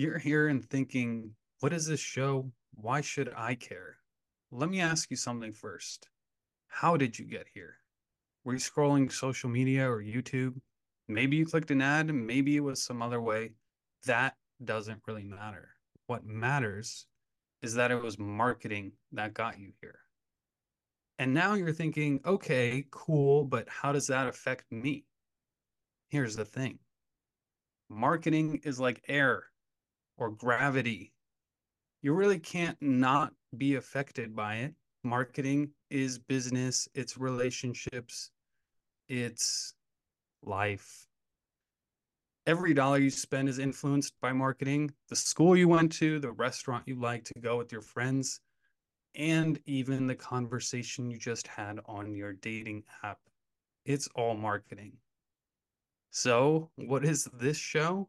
you're here and thinking, what is this show? Why should I care? Let me ask you something first. How did you get here? Were you scrolling social media or YouTube? Maybe you clicked an ad, maybe it was some other way. That doesn't really matter. What matters is that it was marketing that got you here. And now you're thinking, okay, cool, but how does that affect me? Here's the thing marketing is like air or gravity. You really can't not be affected by it. Marketing is business, it's relationships, it's life. Every dollar you spend is influenced by marketing. The school you went to, the restaurant you like to go with your friends, and even the conversation you just had on your dating app. It's all marketing. So, what is this show?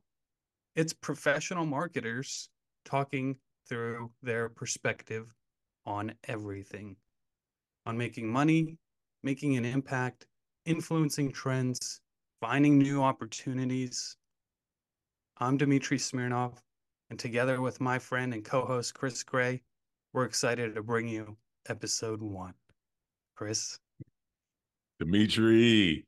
It's professional marketers talking through their perspective on everything on making money, making an impact, influencing trends, finding new opportunities. I'm Dmitri Smirnov, and together with my friend and co host Chris Gray, we're excited to bring you episode one. Chris. Dmitri.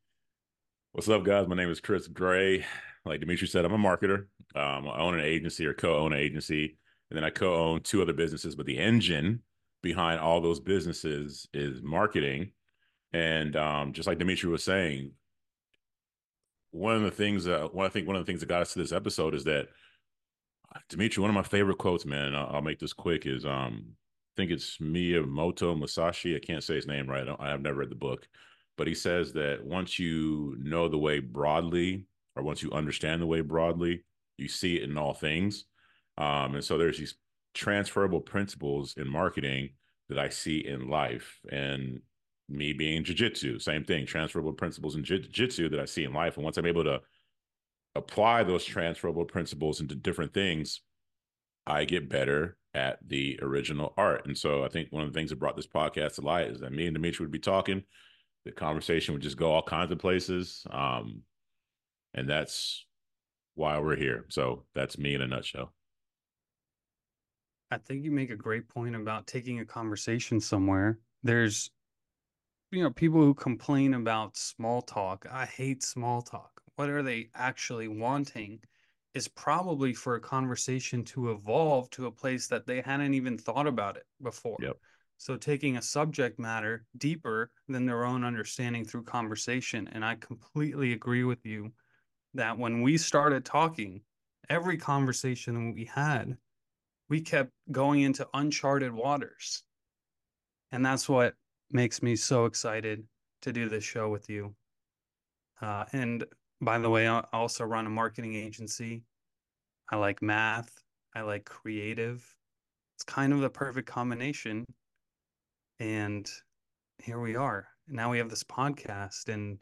What's up, guys? My name is Chris Gray. Like Dmitri said, I'm a marketer. Um, I own an agency or co own an agency, and then I co own two other businesses. But the engine behind all those businesses is marketing. And um, just like Dimitri was saying, one of the things that I think one of the things that got us to this episode is that Dimitri, one of my favorite quotes, man, I'll, I'll make this quick, is um, I think it's Miyamoto Musashi. I can't say his name right. I have never read the book, but he says that once you know the way broadly, or once you understand the way broadly, you see it in all things. Um, and so there's these transferable principles in marketing that I see in life. And me being jiu-jitsu, same thing, transferable principles in jiu-jitsu that I see in life. And once I'm able to apply those transferable principles into different things, I get better at the original art. And so I think one of the things that brought this podcast to light is that me and Dmitri would be talking. The conversation would just go all kinds of places. Um, and that's why we're here. So that's me in a nutshell. I think you make a great point about taking a conversation somewhere. There's, you know, people who complain about small talk. I hate small talk. What are they actually wanting? Is probably for a conversation to evolve to a place that they hadn't even thought about it before. Yep. So taking a subject matter deeper than their own understanding through conversation. And I completely agree with you that when we started talking, every conversation we had we kept going into uncharted waters. And that's what makes me so excited to do this show with you. Uh, and by the way, I also run a marketing agency. I like math, I like creative. It's kind of the perfect combination. And here we are. Now we have this podcast, and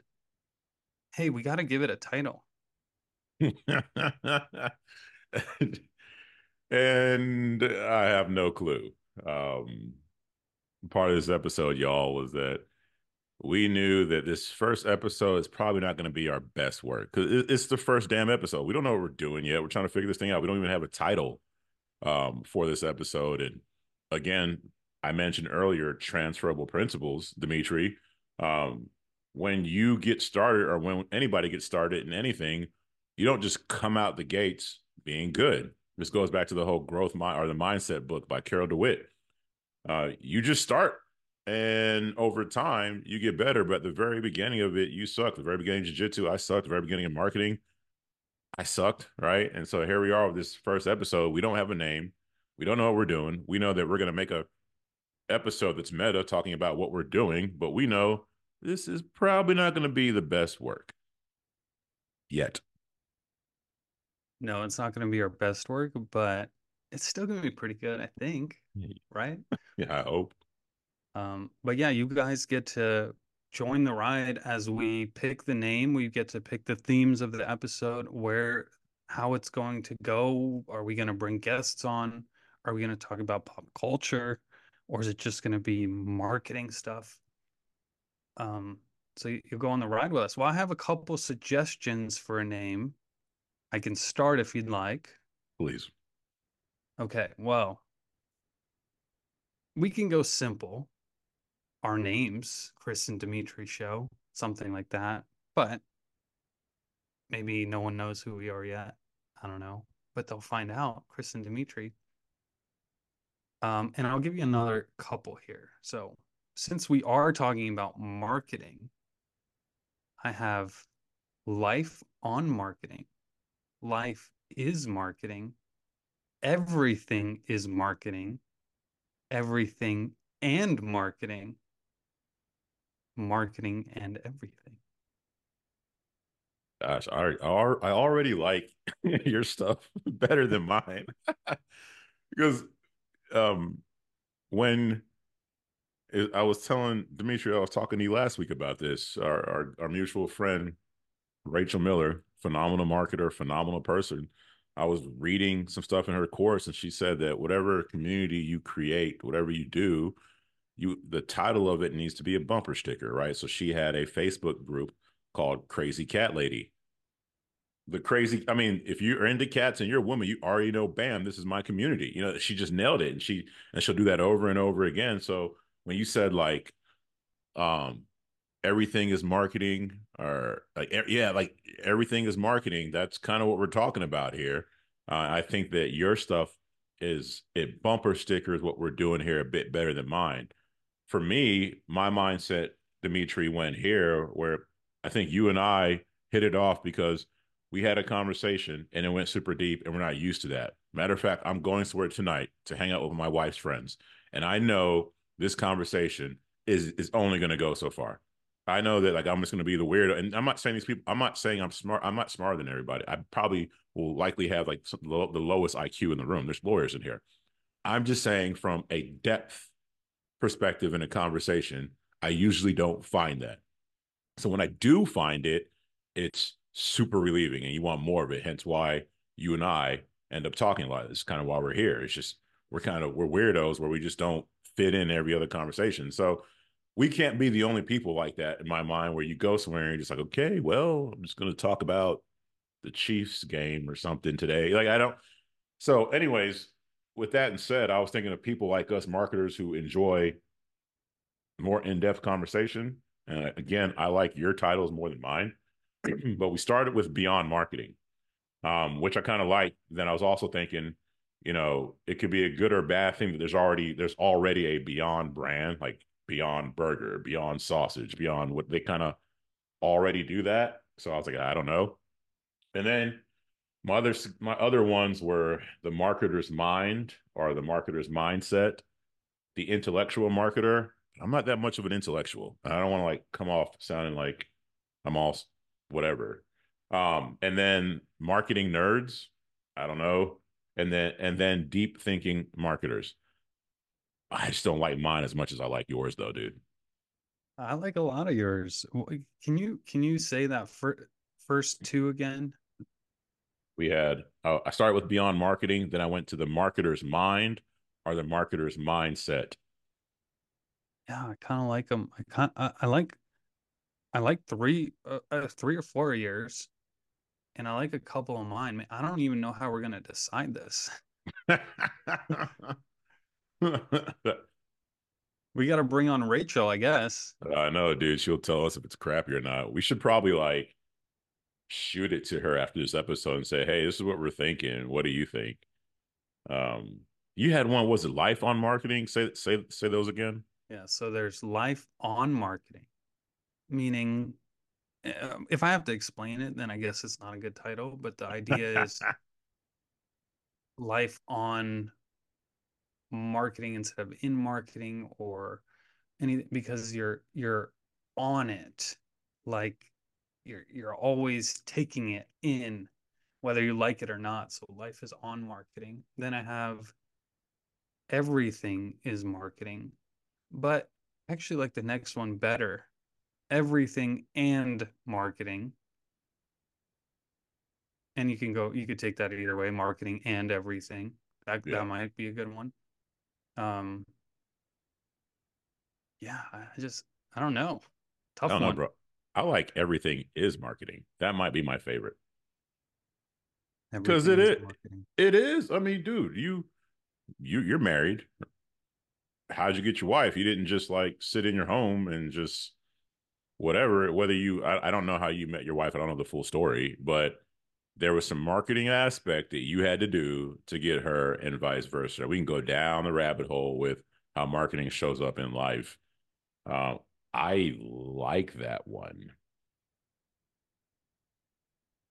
hey, we got to give it a title. and I have no clue. Um, part of this episode, y'all, was that we knew that this first episode is probably not going to be our best work because it's the first damn episode. We don't know what we're doing yet. We're trying to figure this thing out. We don't even have a title um, for this episode. And again, I mentioned earlier transferable principles, Dmitri. Um, when you get started, or when anybody gets started in anything, you don't just come out the gates being good. This goes back to the whole growth mind or the mindset book by Carol Dweck. Uh, you just start and over time you get better. But at the very beginning of it, you suck. The very beginning of jiu-jitsu, I sucked. The very beginning of marketing, I sucked. Right. And so here we are with this first episode. We don't have a name. We don't know what we're doing. We know that we're gonna make a episode that's meta talking about what we're doing, but we know this is probably not gonna be the best work yet. No, it's not going to be our best work, but it's still going to be pretty good, I think. Right? yeah, I hope. Um, but yeah, you guys get to join the ride as we pick the name. We get to pick the themes of the episode, where, how it's going to go. Are we going to bring guests on? Are we going to talk about pop culture? Or is it just going to be marketing stuff? Um, so you, you go on the ride with us. Well, I have a couple suggestions for a name I can start if you'd like. Please. Okay, well, we can go simple. Our names, Chris and Dimitri show, something like that. But maybe no one knows who we are yet. I don't know, but they'll find out. Chris and Dimitri. Um, and I'll give you another couple here. So, since we are talking about marketing, I have life on marketing. Life is marketing. Everything is marketing. Everything and marketing. Marketing and everything. Gosh, I, I already like your stuff better than mine because um, when I was telling Dimitri, I was talking to you last week about this. Our, our our mutual friend Rachel Miller, phenomenal marketer, phenomenal person. I was reading some stuff in her course, and she said that whatever community you create, whatever you do, you the title of it needs to be a bumper sticker, right? So she had a Facebook group called Crazy Cat Lady. The crazy, I mean, if you're into cats and you're a woman, you already know, bam, this is my community. You know, she just nailed it, and she and she'll do that over and over again. So when you said like, um, everything is marketing, or like, yeah, like everything is marketing. That's kind of what we're talking about here. Uh, I think that your stuff is it bumper stickers what we're doing here a bit better than mine. For me, my mindset, Dimitri, went here where I think you and I hit it off because we had a conversation and it went super deep and we're not used to that. Matter of fact, I'm going somewhere tonight to hang out with my wife's friends. And I know this conversation is is only going to go so far. I know that like I'm just going to be the weirdo, and I'm not saying these people. I'm not saying I'm smart. I'm not smarter than everybody. I probably will likely have like some, the lowest IQ in the room. There's lawyers in here. I'm just saying from a depth perspective in a conversation, I usually don't find that. So when I do find it, it's super relieving, and you want more of it. Hence why you and I end up talking a lot. Is kind of why we're here. It's just we're kind of we're weirdos where we just don't fit in every other conversation. So we can't be the only people like that in my mind where you go somewhere and you're just like, okay, well, I'm just going to talk about the Chiefs game or something today. Like, I don't. So, anyways, with that said, I was thinking of people like us marketers who enjoy more in depth conversation. And again, I like your titles more than mine. but we started with Beyond Marketing, um, which I kind of like. Then I was also thinking, you know, it could be a good or bad thing that there's already there's already a Beyond brand. Like Beyond Burger, Beyond Sausage, Beyond what they kind of already do that. So I was like, I don't know. And then my other my other ones were the marketer's mind or the marketer's mindset, the intellectual marketer. I'm not that much of an intellectual. I don't want to like come off sounding like I'm all whatever. Um, and then marketing nerds. I don't know. And then and then deep thinking marketers. I just don't like mine as much as I like yours, though, dude. I like a lot of yours. Can you can you say that for, first two again? We had uh, I started with Beyond Marketing, then I went to the marketer's mind or the marketer's mindset. Yeah, I kind of like them. I kind I, I, like I like three uh, uh, three or four years, and I like a couple of mine. I don't even know how we're gonna decide this. we got to bring on Rachel, I guess. I know, dude. She'll tell us if it's crappy or not. We should probably like shoot it to her after this episode and say, "Hey, this is what we're thinking. What do you think?" Um, you had one. Was it life on marketing? Say say say those again. Yeah. So there's life on marketing, meaning um, if I have to explain it, then I guess it's not a good title. But the idea is life on marketing instead of in marketing or any because you're you're on it. Like you're you're always taking it in whether you like it or not. So life is on marketing. Then i have everything is marketing. But actually like the next one better everything and marketing. And you can go you could take that either way marketing and everything. That, yeah. that might be a good one um, yeah, I just I don't know. Tough I one, know, bro. I like everything is marketing. That might be my favorite. Because it is, it is. I mean, dude, you you you're married. How'd you get your wife? You didn't just like sit in your home and just whatever. Whether you, I, I don't know how you met your wife. I don't know the full story, but there was some marketing aspect that you had to do to get her, and vice versa. We can go down the rabbit hole with how marketing shows up in life. Uh, I like that one.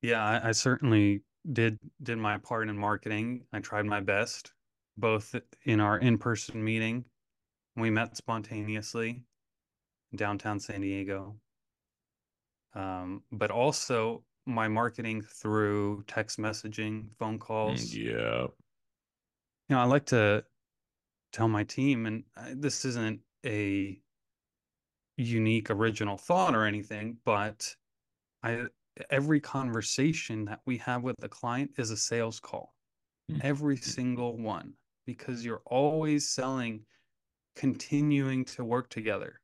Yeah, I, I certainly did did my part in marketing. I tried my best, both in our in-person meeting. We met spontaneously in downtown San Diego. Um, but also my marketing through text messaging, phone calls. Yeah. You know, I like to tell my team, and I- this isn't a unique original thought or anything, but I every conversation that we have with the client is a sales call. Mm. Every single one, because you're always selling, continuing to work together.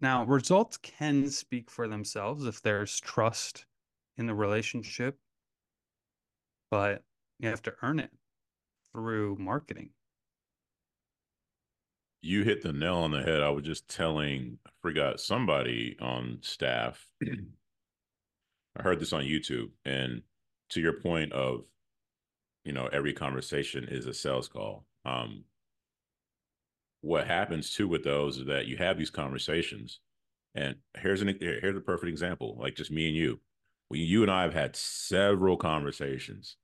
Now, results can speak for themselves if there's trust in the relationship, but you have to earn it through marketing. You hit the nail on the head. I was just telling, I forgot somebody on staff. I heard this on YouTube, and to your point of, you know, every conversation is a sales call. Um, what happens too with those is that you have these conversations, and here's an here's a perfect example, like just me and you. We, you and I have had several conversations,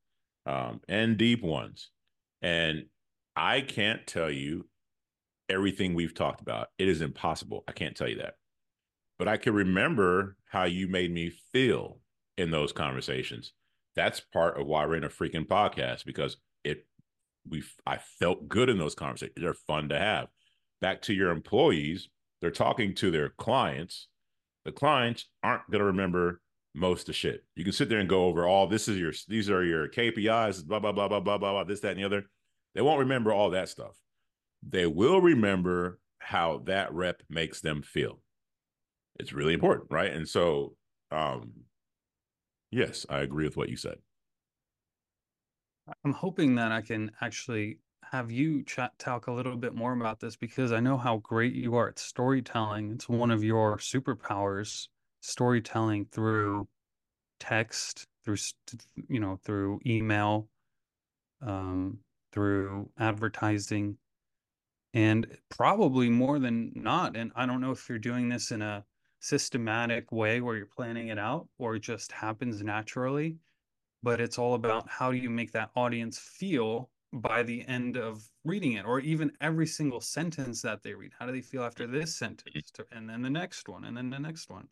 um, and deep ones, and I can't tell you everything we've talked about. It is impossible. I can't tell you that. But I can remember how you made me feel in those conversations. That's part of why we're in a freaking podcast because it we I felt good in those conversations. They're fun to have. Back to your employees, they're talking to their clients. The clients aren't going to remember most of shit. You can sit there and go over all this is your these are your KPIs, blah blah blah blah blah blah, blah this that and the other. They won't remember all that stuff they will remember how that rep makes them feel. It's really important, right? And so, um, yes, I agree with what you said. I'm hoping that I can actually have you chat talk a little bit more about this because I know how great you are at storytelling. It's one of your superpowers, storytelling through text, through you know, through email, um, through advertising and probably more than not and i don't know if you're doing this in a systematic way where you're planning it out or it just happens naturally but it's all about how do you make that audience feel by the end of reading it or even every single sentence that they read. How do they feel after this sentence and then the next one and then the next one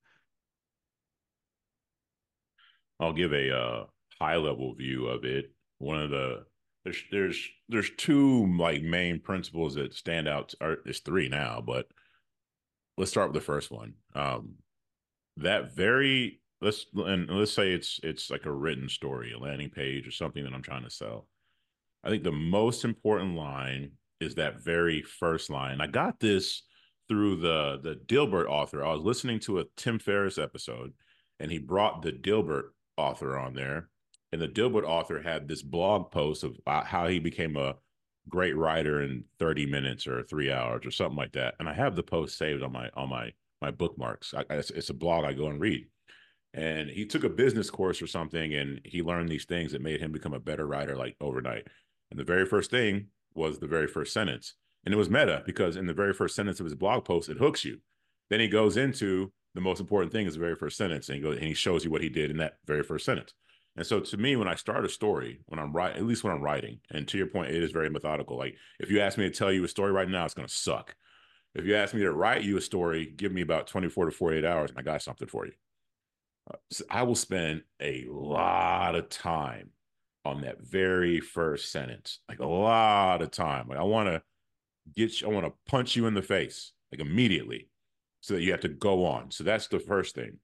i'll give a uh, high level view of it. One of the there's there's there's two like main principles that stand out or there's three now but let's start with the first one. Um that very let's and let's say it's it's like a written story a landing page or something that i'm trying to sell. I think the most important line is that very first line. I got this through the the dilbert author. I was listening to a tim ferriss episode and he brought the dilbert author on there and the Dilbert author had this blog post of uh, how he became a great writer in 30 minutes or three hours or something like that. And I have the post saved on my on my my bookmarks. I, it's, it's, a blog I go and read. And he took a business course or something, and he learned these things that made him become a better writer like overnight. And the very first thing was the very first sentence, and it was meta because in the very first sentence of his blog post, it hooks you. Then he goes into the most important thing is the very first sentence, and he goes and he shows you what he did in that very first sentence. And so to me, when I start a story, when I'm writing, at least when I'm writing, and to your point, it is very methodical. Like if you ask me to tell you a story right now, it's going to suck. If you ask me to write you a story, give me about 24 to 48 hours and I got something for you. Uh, so I will spend a lot of time on that very first sentence, like a lot of time. Like I want to get you, I want to punch you in the face like immediately so that you have to go on. So that's the first thing.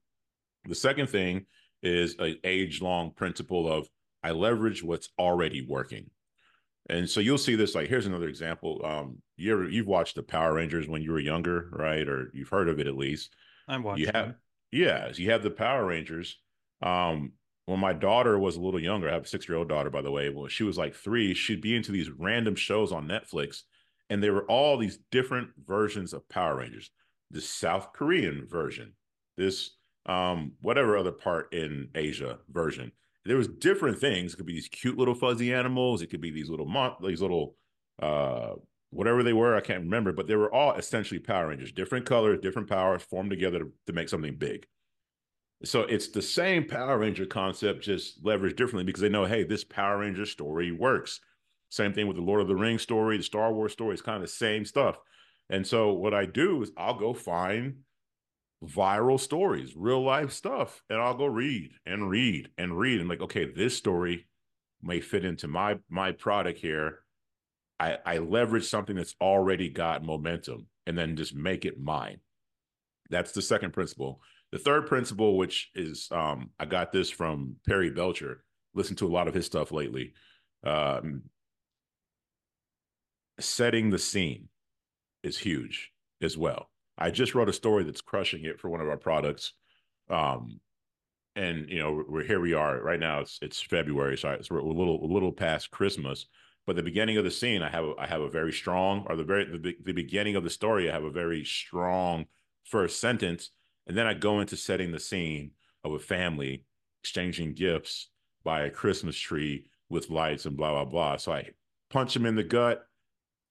The second thing is an age long principle of I leverage what's already working. And so you'll see this like here's another example. Um, you ever you've watched the Power Rangers when you were younger, right? Or you've heard of it at least. I'm watching. You have yeah, you have the Power Rangers. Um, when my daughter was a little younger, I have a six year old daughter, by the way. When she was like three, she'd be into these random shows on Netflix, and there were all these different versions of Power Rangers. The South Korean version, this um, whatever other part in Asia version. There was different things. It could be these cute little fuzzy animals. It could be these little mon- these little uh, whatever they were. I can't remember, but they were all essentially Power Rangers, different colors, different powers, formed together to, to make something big. So it's the same Power Ranger concept, just leveraged differently because they know, hey, this Power Ranger story works. Same thing with the Lord of the Rings story, the Star Wars story. It's kind of the same stuff. And so what I do is I'll go find viral stories, real life stuff, and I'll go read and read and read. And like, okay, this story may fit into my my product here. I, I leverage something that's already got momentum and then just make it mine. That's the second principle. The third principle, which is um, I got this from Perry Belcher, listened to a lot of his stuff lately. Um, setting the scene is huge as well. I just wrote a story that's crushing it for one of our products. Um, and you know, we're here we are right now. It's it's February, so, we're a little a little past Christmas. But the beginning of the scene, I have a, I have a very strong, or the very the, the beginning of the story, I have a very strong first sentence, and then I go into setting the scene of a family exchanging gifts by a Christmas tree with lights and blah blah blah. So I punch them in the gut,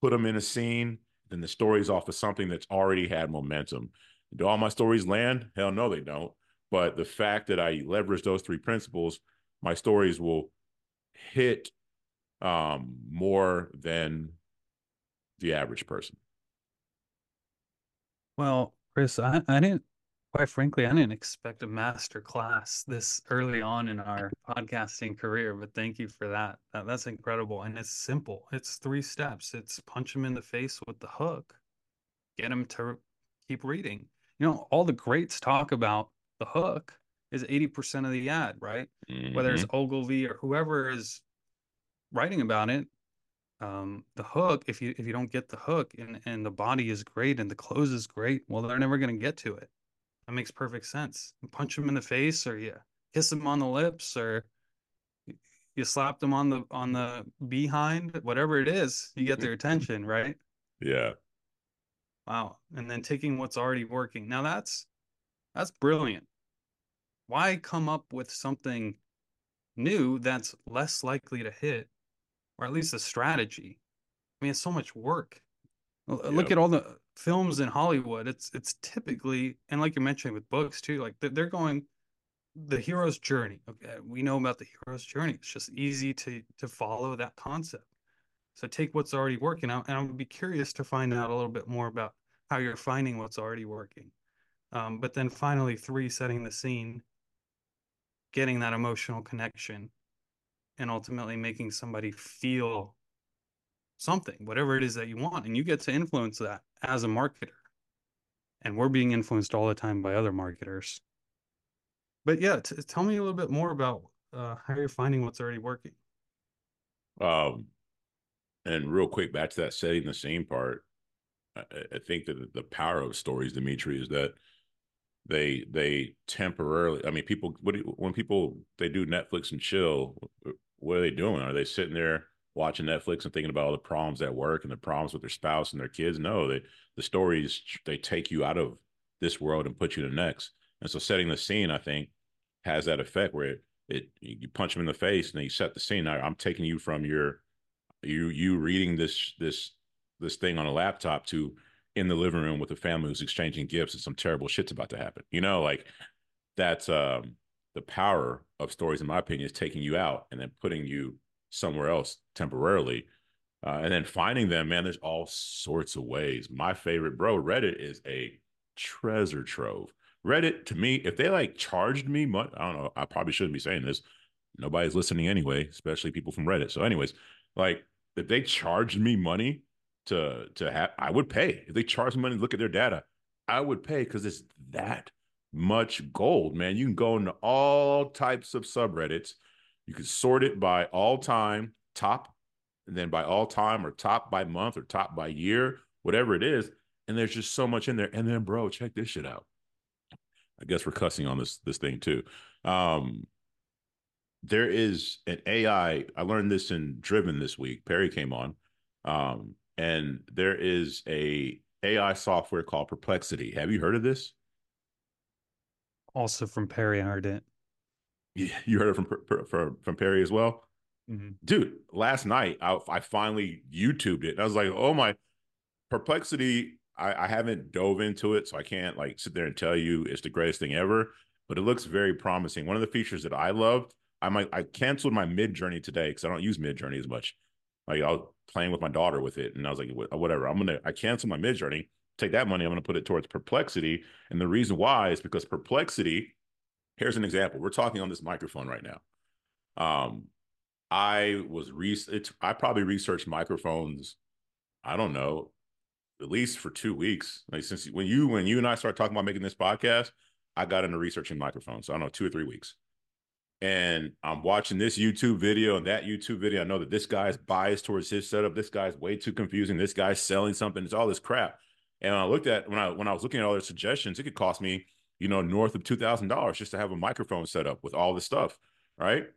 put them in a scene, then the story's off of something that's already had momentum. Do all my stories land? Hell no, they don't. But the fact that I leverage those three principles, my stories will hit um, more than the average person. Well, Chris, I, I didn't quite frankly, I didn't expect a master class this early on in our podcasting career, but thank you for that. that. That's incredible. And it's simple. It's three steps. It's punch them in the face with the hook, get them to keep reading. You know, all the greats talk about the hook is 80% of the ad, right? Mm-hmm. Whether it's mm-hmm. Ogilvy or whoever is writing about it, um, the hook, if you if you don't get the hook and, and the body is great and the clothes is great, well, they're never gonna get to it. That makes perfect sense. You punch him in the face, or you kiss him on the lips, or you slap them on the on the behind, whatever it is, you get their attention, right? Yeah. Wow. And then taking what's already working. Now that's that's brilliant. Why come up with something new that's less likely to hit, or at least a strategy? I mean, it's so much work. Look at all the films in Hollywood, it's it's typically and like you're mentioning with books too, like they're going the hero's journey. Okay, we know about the hero's journey. It's just easy to to follow that concept. So take what's already working out, and I would be curious to find out a little bit more about how you're finding what's already working. Um, but then finally, three, setting the scene, getting that emotional connection, and ultimately making somebody feel something, whatever it is that you want, and you get to influence that as a marketer. And we're being influenced all the time by other marketers. But yeah, t- tell me a little bit more about uh, how you're finding what's already working. Um, and real quick, back to that setting the scene part. I, I think that the power of stories, Dimitri, is that they they temporarily. I mean, people what do, when people they do Netflix and chill, what are they doing? Are they sitting there? Watching Netflix and thinking about all the problems at work and the problems with their spouse and their kids. No, the stories they take you out of this world and put you in the next. And so setting the scene, I think, has that effect where it, it you punch them in the face and you set the scene. Now I'm taking you from your you you reading this this this thing on a laptop to in the living room with a family who's exchanging gifts and some terrible shit's about to happen. You know, like that's um the power of stories, in my opinion, is taking you out and then putting you somewhere else temporarily. Uh, and then finding them, man, there's all sorts of ways. My favorite, bro, Reddit is a treasure trove. Reddit, to me, if they like charged me money, I don't know, I probably shouldn't be saying this. Nobody's listening anyway, especially people from Reddit. So, anyways, like if they charged me money to to have, I would pay. If they charged money to look at their data, I would pay because it's that much gold, man. You can go into all types of subreddits you can sort it by all time, top, and then by all time or top by month or top by year, whatever it is. And there's just so much in there. And then, bro, check this shit out. I guess we're cussing on this this thing too. Um, there is an AI. I learned this in Driven this week. Perry came on, um, and there is a AI software called Perplexity. Have you heard of this? Also from Perry Ardent. Yeah, you heard it from from from Perry as well. Mm-hmm. Dude, last night I, I finally YouTubed it. And I was like, oh my, Perplexity. I, I haven't dove into it, so I can't like sit there and tell you it's the greatest thing ever. But it looks very promising. One of the features that I loved, I might I canceled my Midjourney today because I don't use Midjourney as much. Like I was playing with my daughter with it, and I was like, whatever. I'm gonna I canceled my Midjourney, Take that money. I'm gonna put it towards Perplexity, and the reason why is because Perplexity. Here's an example. We're talking on this microphone right now. Um, I was re I probably researched microphones, I don't know, at least for two weeks. Like since when you when you and I started talking about making this podcast, I got into researching microphones. So I don't know, two or three weeks. And I'm watching this YouTube video and that YouTube video. I know that this guy's biased towards his setup. This guy's way too confusing. This guy's selling something. It's all this crap. And I looked at when I when I was looking at all their suggestions, it could cost me, you know, north of two thousand dollars just to have a microphone set up with all the stuff, right?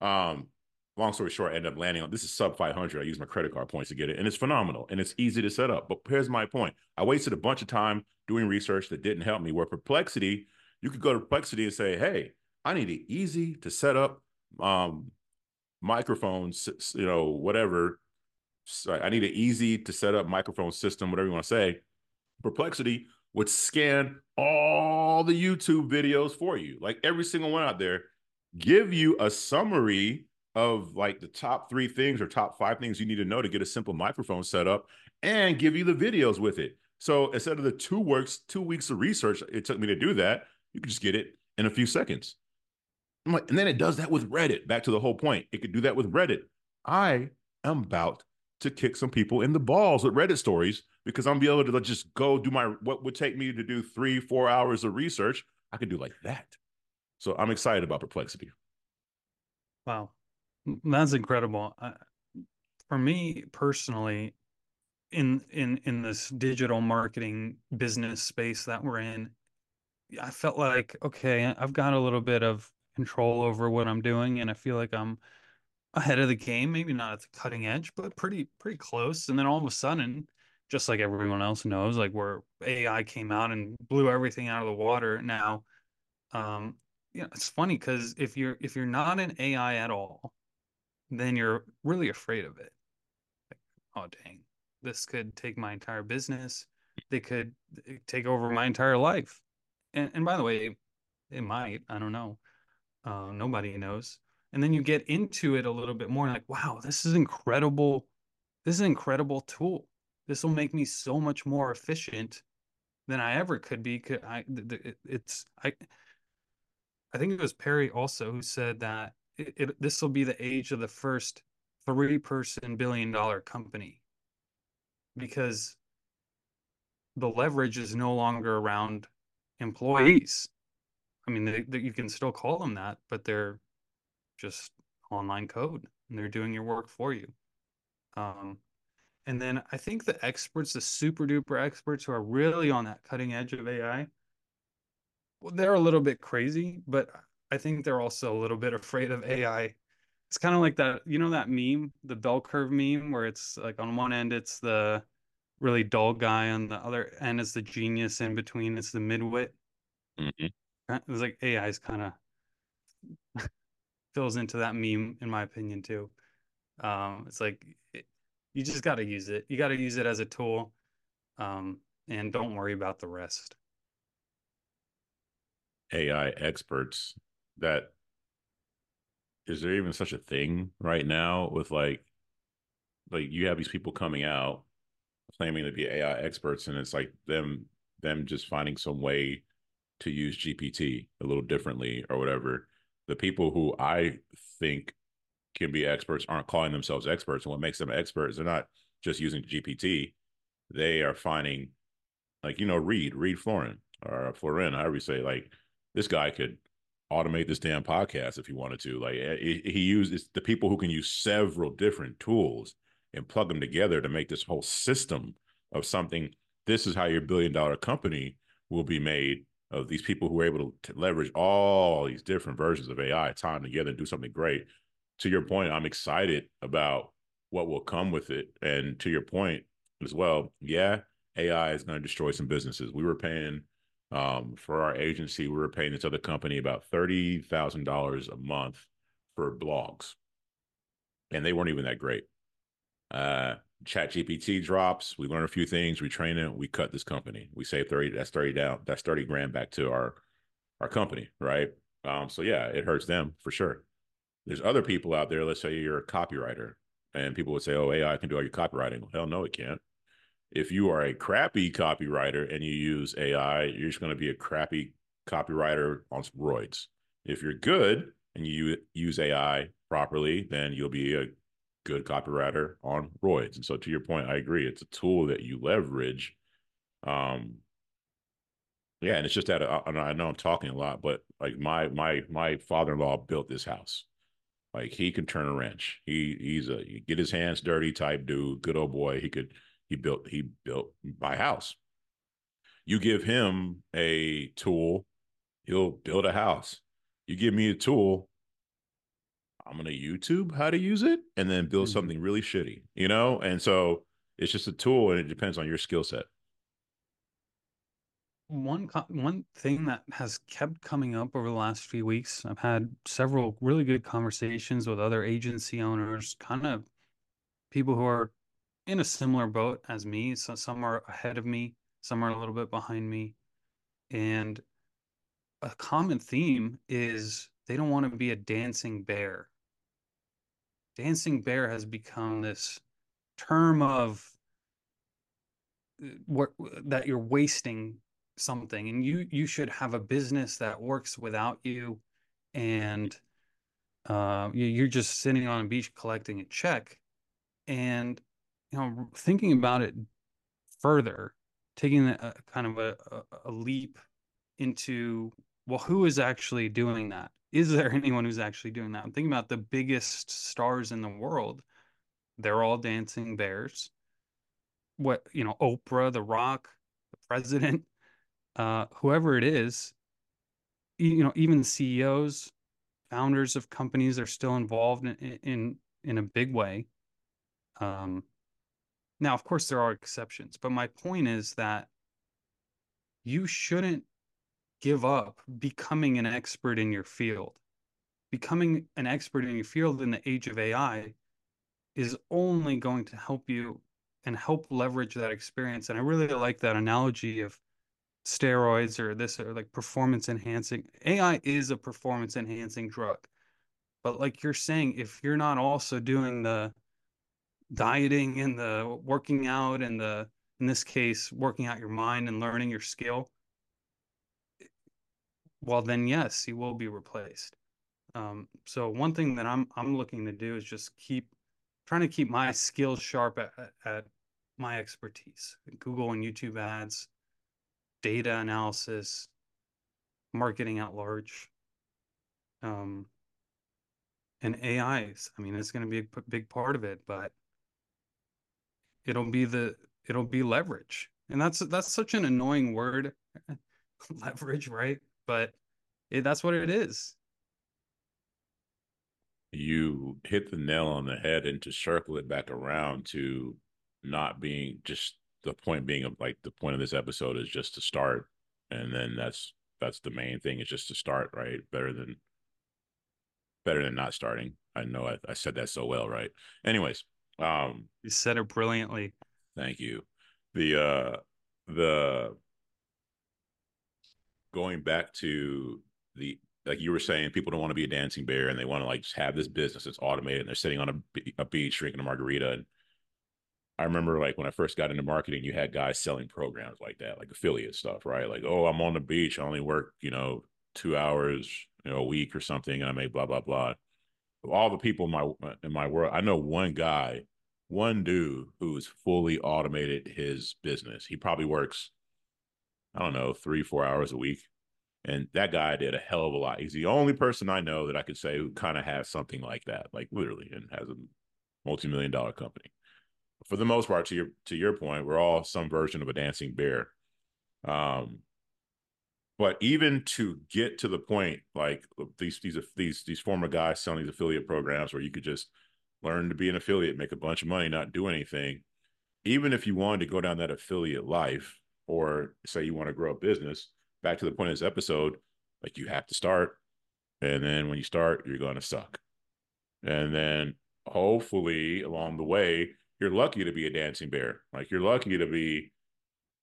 Um, long story short, I ended up landing on this is sub 500. I use my credit card points to get it, and it's phenomenal and it's easy to set up. But here's my point I wasted a bunch of time doing research that didn't help me. Where perplexity, you could go to perplexity and say, hey, I need it easy to set up um, microphones, you know, whatever. I need an easy to set up microphone system, whatever you want to say. Perplexity would scan all the YouTube videos for you, like every single one out there, give you a summary of like the top three things or top five things you need to know to get a simple microphone set up and give you the videos with it. So instead of the two works, two weeks of research it took me to do that, you can just get it in a few seconds. Like, and then it does that with Reddit. Back to the whole point. It could do that with Reddit. I am about to kick some people in the balls with Reddit stories because I'm be able to just go do my what would take me to do three, four hours of research. I could do like that. So I'm excited about perplexity. Wow. That's incredible. For me personally, in in in this digital marketing business space that we're in, I felt like okay, I've got a little bit of control over what I'm doing, and I feel like I'm ahead of the game. Maybe not at the cutting edge, but pretty pretty close. And then all of a sudden, just like everyone else knows, like where AI came out and blew everything out of the water. Now, um, you know, it's funny because if you're if you're not an AI at all, then you're really afraid of it. Like, oh dang, this could take my entire business. They could eh, take over my entire life. And and by the way, it might. I don't know. Uh, nobody knows. And then you get into it a little bit more, like, wow, this is incredible. This is an incredible tool. This will make me so much more efficient than I ever could be. I, it's I. I think it was Perry also who said that it, it this will be the age of the first three person billion dollar company because the leverage is no longer around employees. I mean, they, they, you can still call them that, but they're just online code and they're doing your work for you. Um, and then I think the experts, the super duper experts who are really on that cutting edge of AI, well, they're a little bit crazy, but I think they're also a little bit afraid of AI. It's kind of like that, you know, that meme, the bell curve meme, where it's like on one end it's the really dull guy, on the other end is the genius, in between it's the midwit. Mm-hmm. It's like AI is kind of fills into that meme, in my opinion, too. Um, it's like you just got to use it. You got to use it as a tool, um, and don't worry about the rest. AI experts that is there even such a thing right now with like like you have these people coming out claiming to be AI experts and it's like them them just finding some way to use GPT a little differently or whatever. The people who I think can be experts aren't calling themselves experts. And what makes them experts, they're not just using GPT. They are finding like, you know, Reed, Reed Florin or Florin, however you say, like this guy could automate this damn podcast if he wanted to. Like eh, he uses the people who can use several different tools and plug them together to make this whole system of something. This is how your billion dollar company will be made. of these people who are able to, leverage all these different versions of AI, time together and do something great. To your point, I'm excited about what will come with it. And to your point as well, yeah, AI is going to destroy some businesses. We were paying um, for our agency, we were paying this other company about thirty thousand dollars a month for blogs, and they weren't even that great. Uh, ChatGPT drops. We learn a few things. We train it. We cut this company. We save thirty. That's thirty down. That's thirty grand back to our our company, right? Um, so yeah, it hurts them for sure. There's other people out there. Let's say you're a copywriter, and people would say, "Oh, AI can do all your copywriting." Hell no, it can't. If you are a crappy copywriter and you use AI, you're just going to be a crappy copywriter on roids. If you're good and you use AI properly, then you'll be a good copywriter on roids. And so to your point, I agree. It's a tool that you leverage. Um, yeah, and it's just that uh, I know I'm talking a lot, but like my my my father-in-law built this house. Like he can turn a wrench. He he's a he get his hands dirty type dude. Good old boy. He could he built he built my house. You give him a tool, he'll build a house. You give me a tool, I'm gonna YouTube how to use it and then build mm-hmm. something really shitty, you know? And so it's just a tool and it depends on your skill set. One one thing that has kept coming up over the last few weeks, I've had several really good conversations with other agency owners, kind of people who are in a similar boat as me. So some are ahead of me, some are a little bit behind me. And a common theme is they don't want to be a dancing bear dancing bear has become this term of uh, what that you're wasting something and you you should have a business that works without you and uh, you're just sitting on a beach collecting a check and you know thinking about it further taking a, kind of a, a, a leap into well who is actually doing that is there anyone who's actually doing that? I'm thinking about the biggest stars in the world. They're all dancing bears. What, you know, Oprah, The Rock, the president, uh, whoever it is, you know, even CEOs, founders of companies are still involved in in in a big way. Um, now, of course, there are exceptions, but my point is that you shouldn't give up becoming an expert in your field. Becoming an expert in your field in the age of AI is only going to help you and help leverage that experience. And I really like that analogy of steroids or this or like performance enhancing. AI is a performance enhancing drug. But like you're saying, if you're not also doing the dieting and the working out and the in this case working out your mind and learning your skill well then yes he will be replaced um, so one thing that i'm i'm looking to do is just keep trying to keep my skills sharp at, at my expertise google and youtube ads data analysis marketing at large um, and ai i mean it's going to be a big part of it but it'll be the it'll be leverage. And that's that's such an annoying word leverage right? But it, that's what it is. You hit the nail on the head, and to circle it back around to not being just the point being of like the point of this episode is just to start, and then that's that's the main thing is just to start right better than better than not starting. I know I, I said that so well, right? Anyways, um, you said it brilliantly. Thank you. The uh the going back to the like you were saying, people don't want to be a dancing bear and they want to like just have this business that's automated and they're sitting on a, a beach drinking a margarita. And I remember like when I first got into marketing, you had guys selling programs like that, like affiliate stuff, right? Like, oh, I'm on the beach, I only work, you know, two hours, you know, a week or something, and I make blah blah blah. All the people in my in my world, I know one guy, one dude who's fully automated his business. He probably works I don't know, three, four hours a week. And that guy did a hell of a lot. He's the only person I know that I could say who kind of has something like that, like literally, and has a multi-million dollar company. For the most part, to your to your point, we're all some version of a dancing bear. Um, but even to get to the point like these these these these former guys selling these affiliate programs where you could just learn to be an affiliate, make a bunch of money, not do anything. Even if you wanted to go down that affiliate life, or say you want to grow a business, back to the point of this episode, like you have to start. And then when you start, you're going to suck. And then hopefully along the way, you're lucky to be a dancing bear. Like you're lucky to be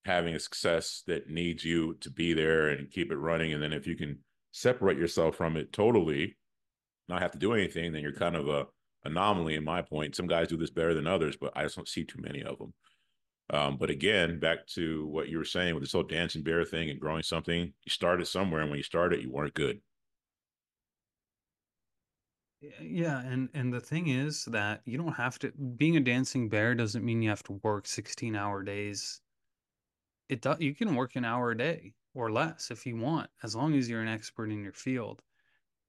having a success that needs you to be there and keep it running. And then if you can separate yourself from it totally, not have to do anything, then you're kind of a anomaly in my point. Some guys do this better than others, but I just don't see too many of them. Um, but again, back to what you were saying with this whole dancing bear thing and growing something, you started somewhere, and when you started, you weren't good. Yeah, and and the thing is that you don't have to being a dancing bear doesn't mean you have to work 16 hour days. It does you can work an hour a day or less if you want, as long as you're an expert in your field.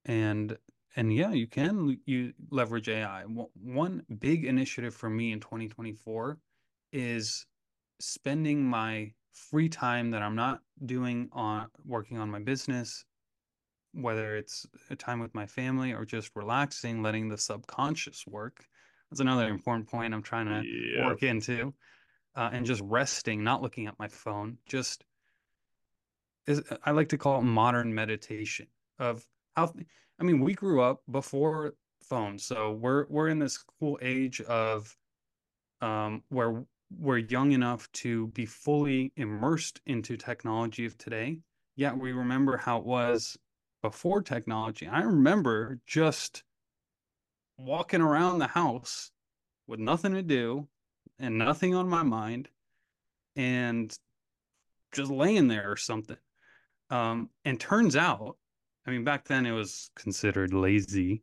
And and yeah, you can you leverage AI. One big initiative for me in 2024 is spending my free time that I'm not doing on working on my business whether it's a time with my family or just relaxing, letting the subconscious work. That's another important point I'm trying to work into. Uh, and just resting, not looking at my phone. Just is I like to call it modern meditation of how I mean, we grew up before phones. So we're we're in this cool age of um where we're young enough to be fully immersed into technology of today. Yet we remember how it was before technology. I remember just walking around the house with nothing to do and nothing on my mind and just laying there or something. Um, and turns out, I mean, back then it was considered lazy,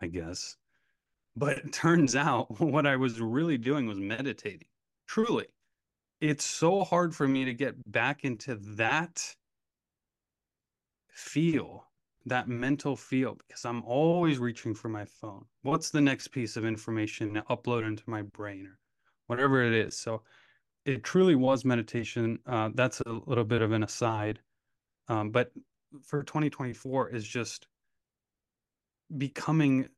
I guess. But turns out what I was really doing was meditating. Truly. It's so hard for me to get back into that feel, that mental feel, because I'm always reaching for my phone. What's the next piece of information to upload into my brain or whatever it is? So it truly was meditation. Uh, that's a little bit of an aside. Um, but for 2024 is just becoming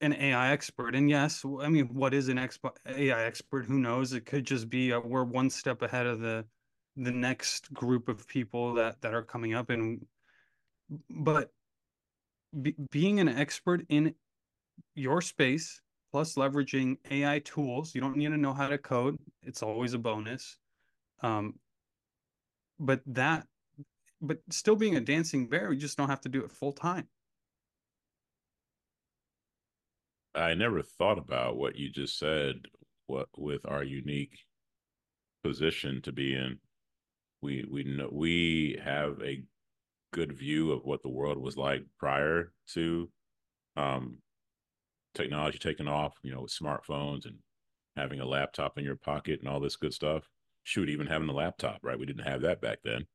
an AI expert. And yes, I mean, what is an expo- AI expert? Who knows? It could just be a, we're one step ahead of the the next group of people that that are coming up, and but be, being an expert in your space plus leveraging AI tools, you don't need to know how to code. It's always a bonus. Um, but that, but still being a dancing bear, you just don't have to do it full time. I never thought about what you just said. What with our unique position to be in, we we know we have a good view of what the world was like prior to um, technology taking off, you know, with smartphones and having a laptop in your pocket and all this good stuff. Shoot, even having a laptop, right? We didn't have that back then.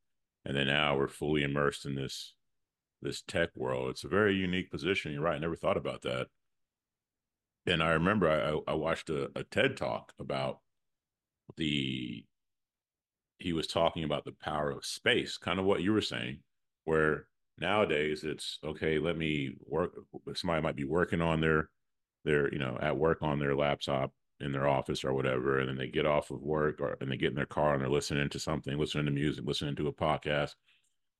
And then now we're fully immersed in this this tech world. It's a very unique position. You're right. I never thought about that. And I remember I, I watched a, a TED talk about the he was talking about the power of space, kind of what you were saying, where nowadays it's okay let me work somebody might be working on their their you know at work on their laptop in their office or whatever and then they get off of work or and they get in their car and they're listening to something listening to music listening to a podcast.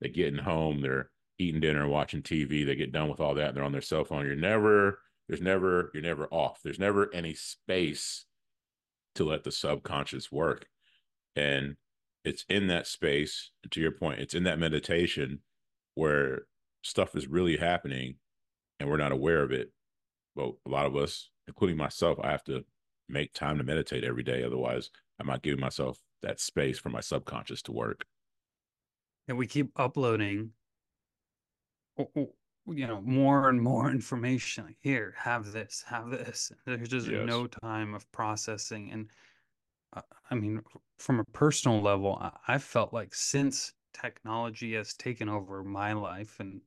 They get in home they're eating dinner watching tv they get done with all that they're on their cell phone. You're never there's never you're never off. There's never any space to let the subconscious work. And it's in that space to your point it's in that meditation where stuff is really happening and we're not aware of it. But a lot of us, including myself, I have to make time to meditate every day. Otherwise, I'm not giving myself that space for my subconscious to work. And we keep uploading, you know, more and more information. Like, here, have this, have this. There's just yes. no time of processing. And uh, I mean, from a personal level, I felt like since technology has taken over my life and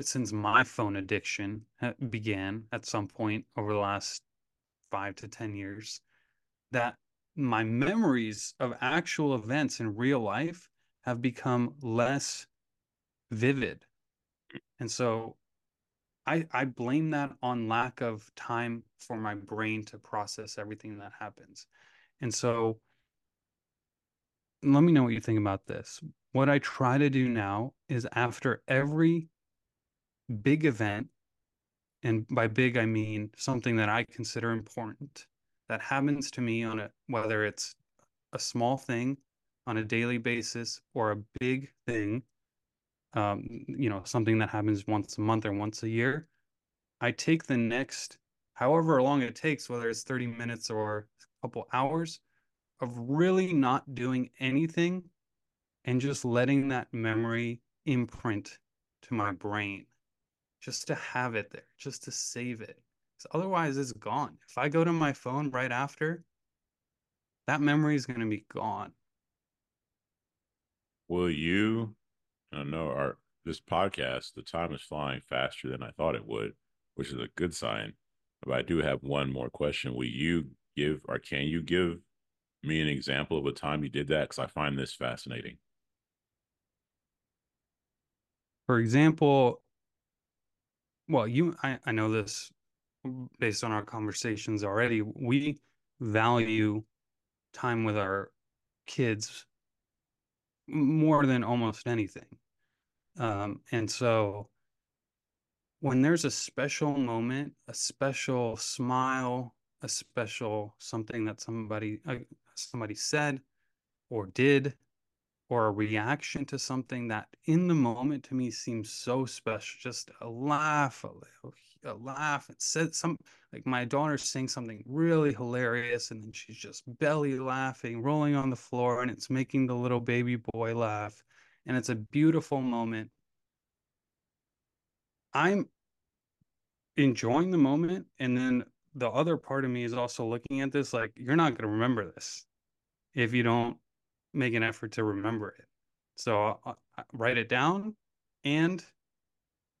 since my phone addiction began at some point over the last five to 10 years, that my memories of actual events in real life have become less vivid. And so I I blame that on lack of time for my brain to process everything that happens. And so let me know what you think about this. What I try to do now is after every big event, and by big I mean something that I consider important that happens to me on a whether it's a small thing on a daily basis or a big thing, um, you know, something that happens once a month or once a year, I take the next however long it takes, whether it's 30 minutes or a couple hours, of really not doing anything and just letting that memory imprint to my brain just to have it there, just to save it. Because Otherwise, it's gone. If I go to my phone right after, that memory is going to be gone. Will you? I know our this podcast, the time is flying faster than I thought it would, which is a good sign. But I do have one more question. Will you give or can you give me an example of a time you did that? Because I find this fascinating. For example, well, you I, I know this based on our conversations already. We value time with our kids more than almost anything. Um, and so when there's a special moment, a special smile, a special something that somebody uh, somebody said or did or a reaction to something that in the moment to me seems so special just a laugh a, a laugh and said some like my daughter's saying something really hilarious and then she's just belly laughing rolling on the floor and it's making the little baby boy laugh and it's a beautiful moment. I'm enjoying the moment and then the other part of me is also looking at this like you're not going to remember this if you don't make an effort to remember it so uh, uh, write it down and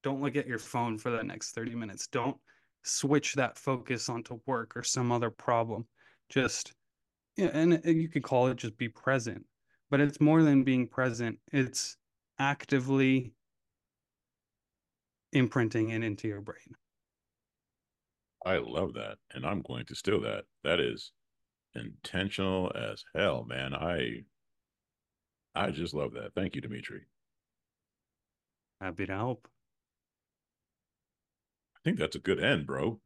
don't look at your phone for the next 30 minutes don't switch that focus onto work or some other problem just and you could call it just be present but it's more than being present it's actively imprinting it into your brain I love that. And I'm going to steal that. That is intentional as hell, man. I I just love that. Thank you, Dmitri. Happy to help. I think that's a good end, bro.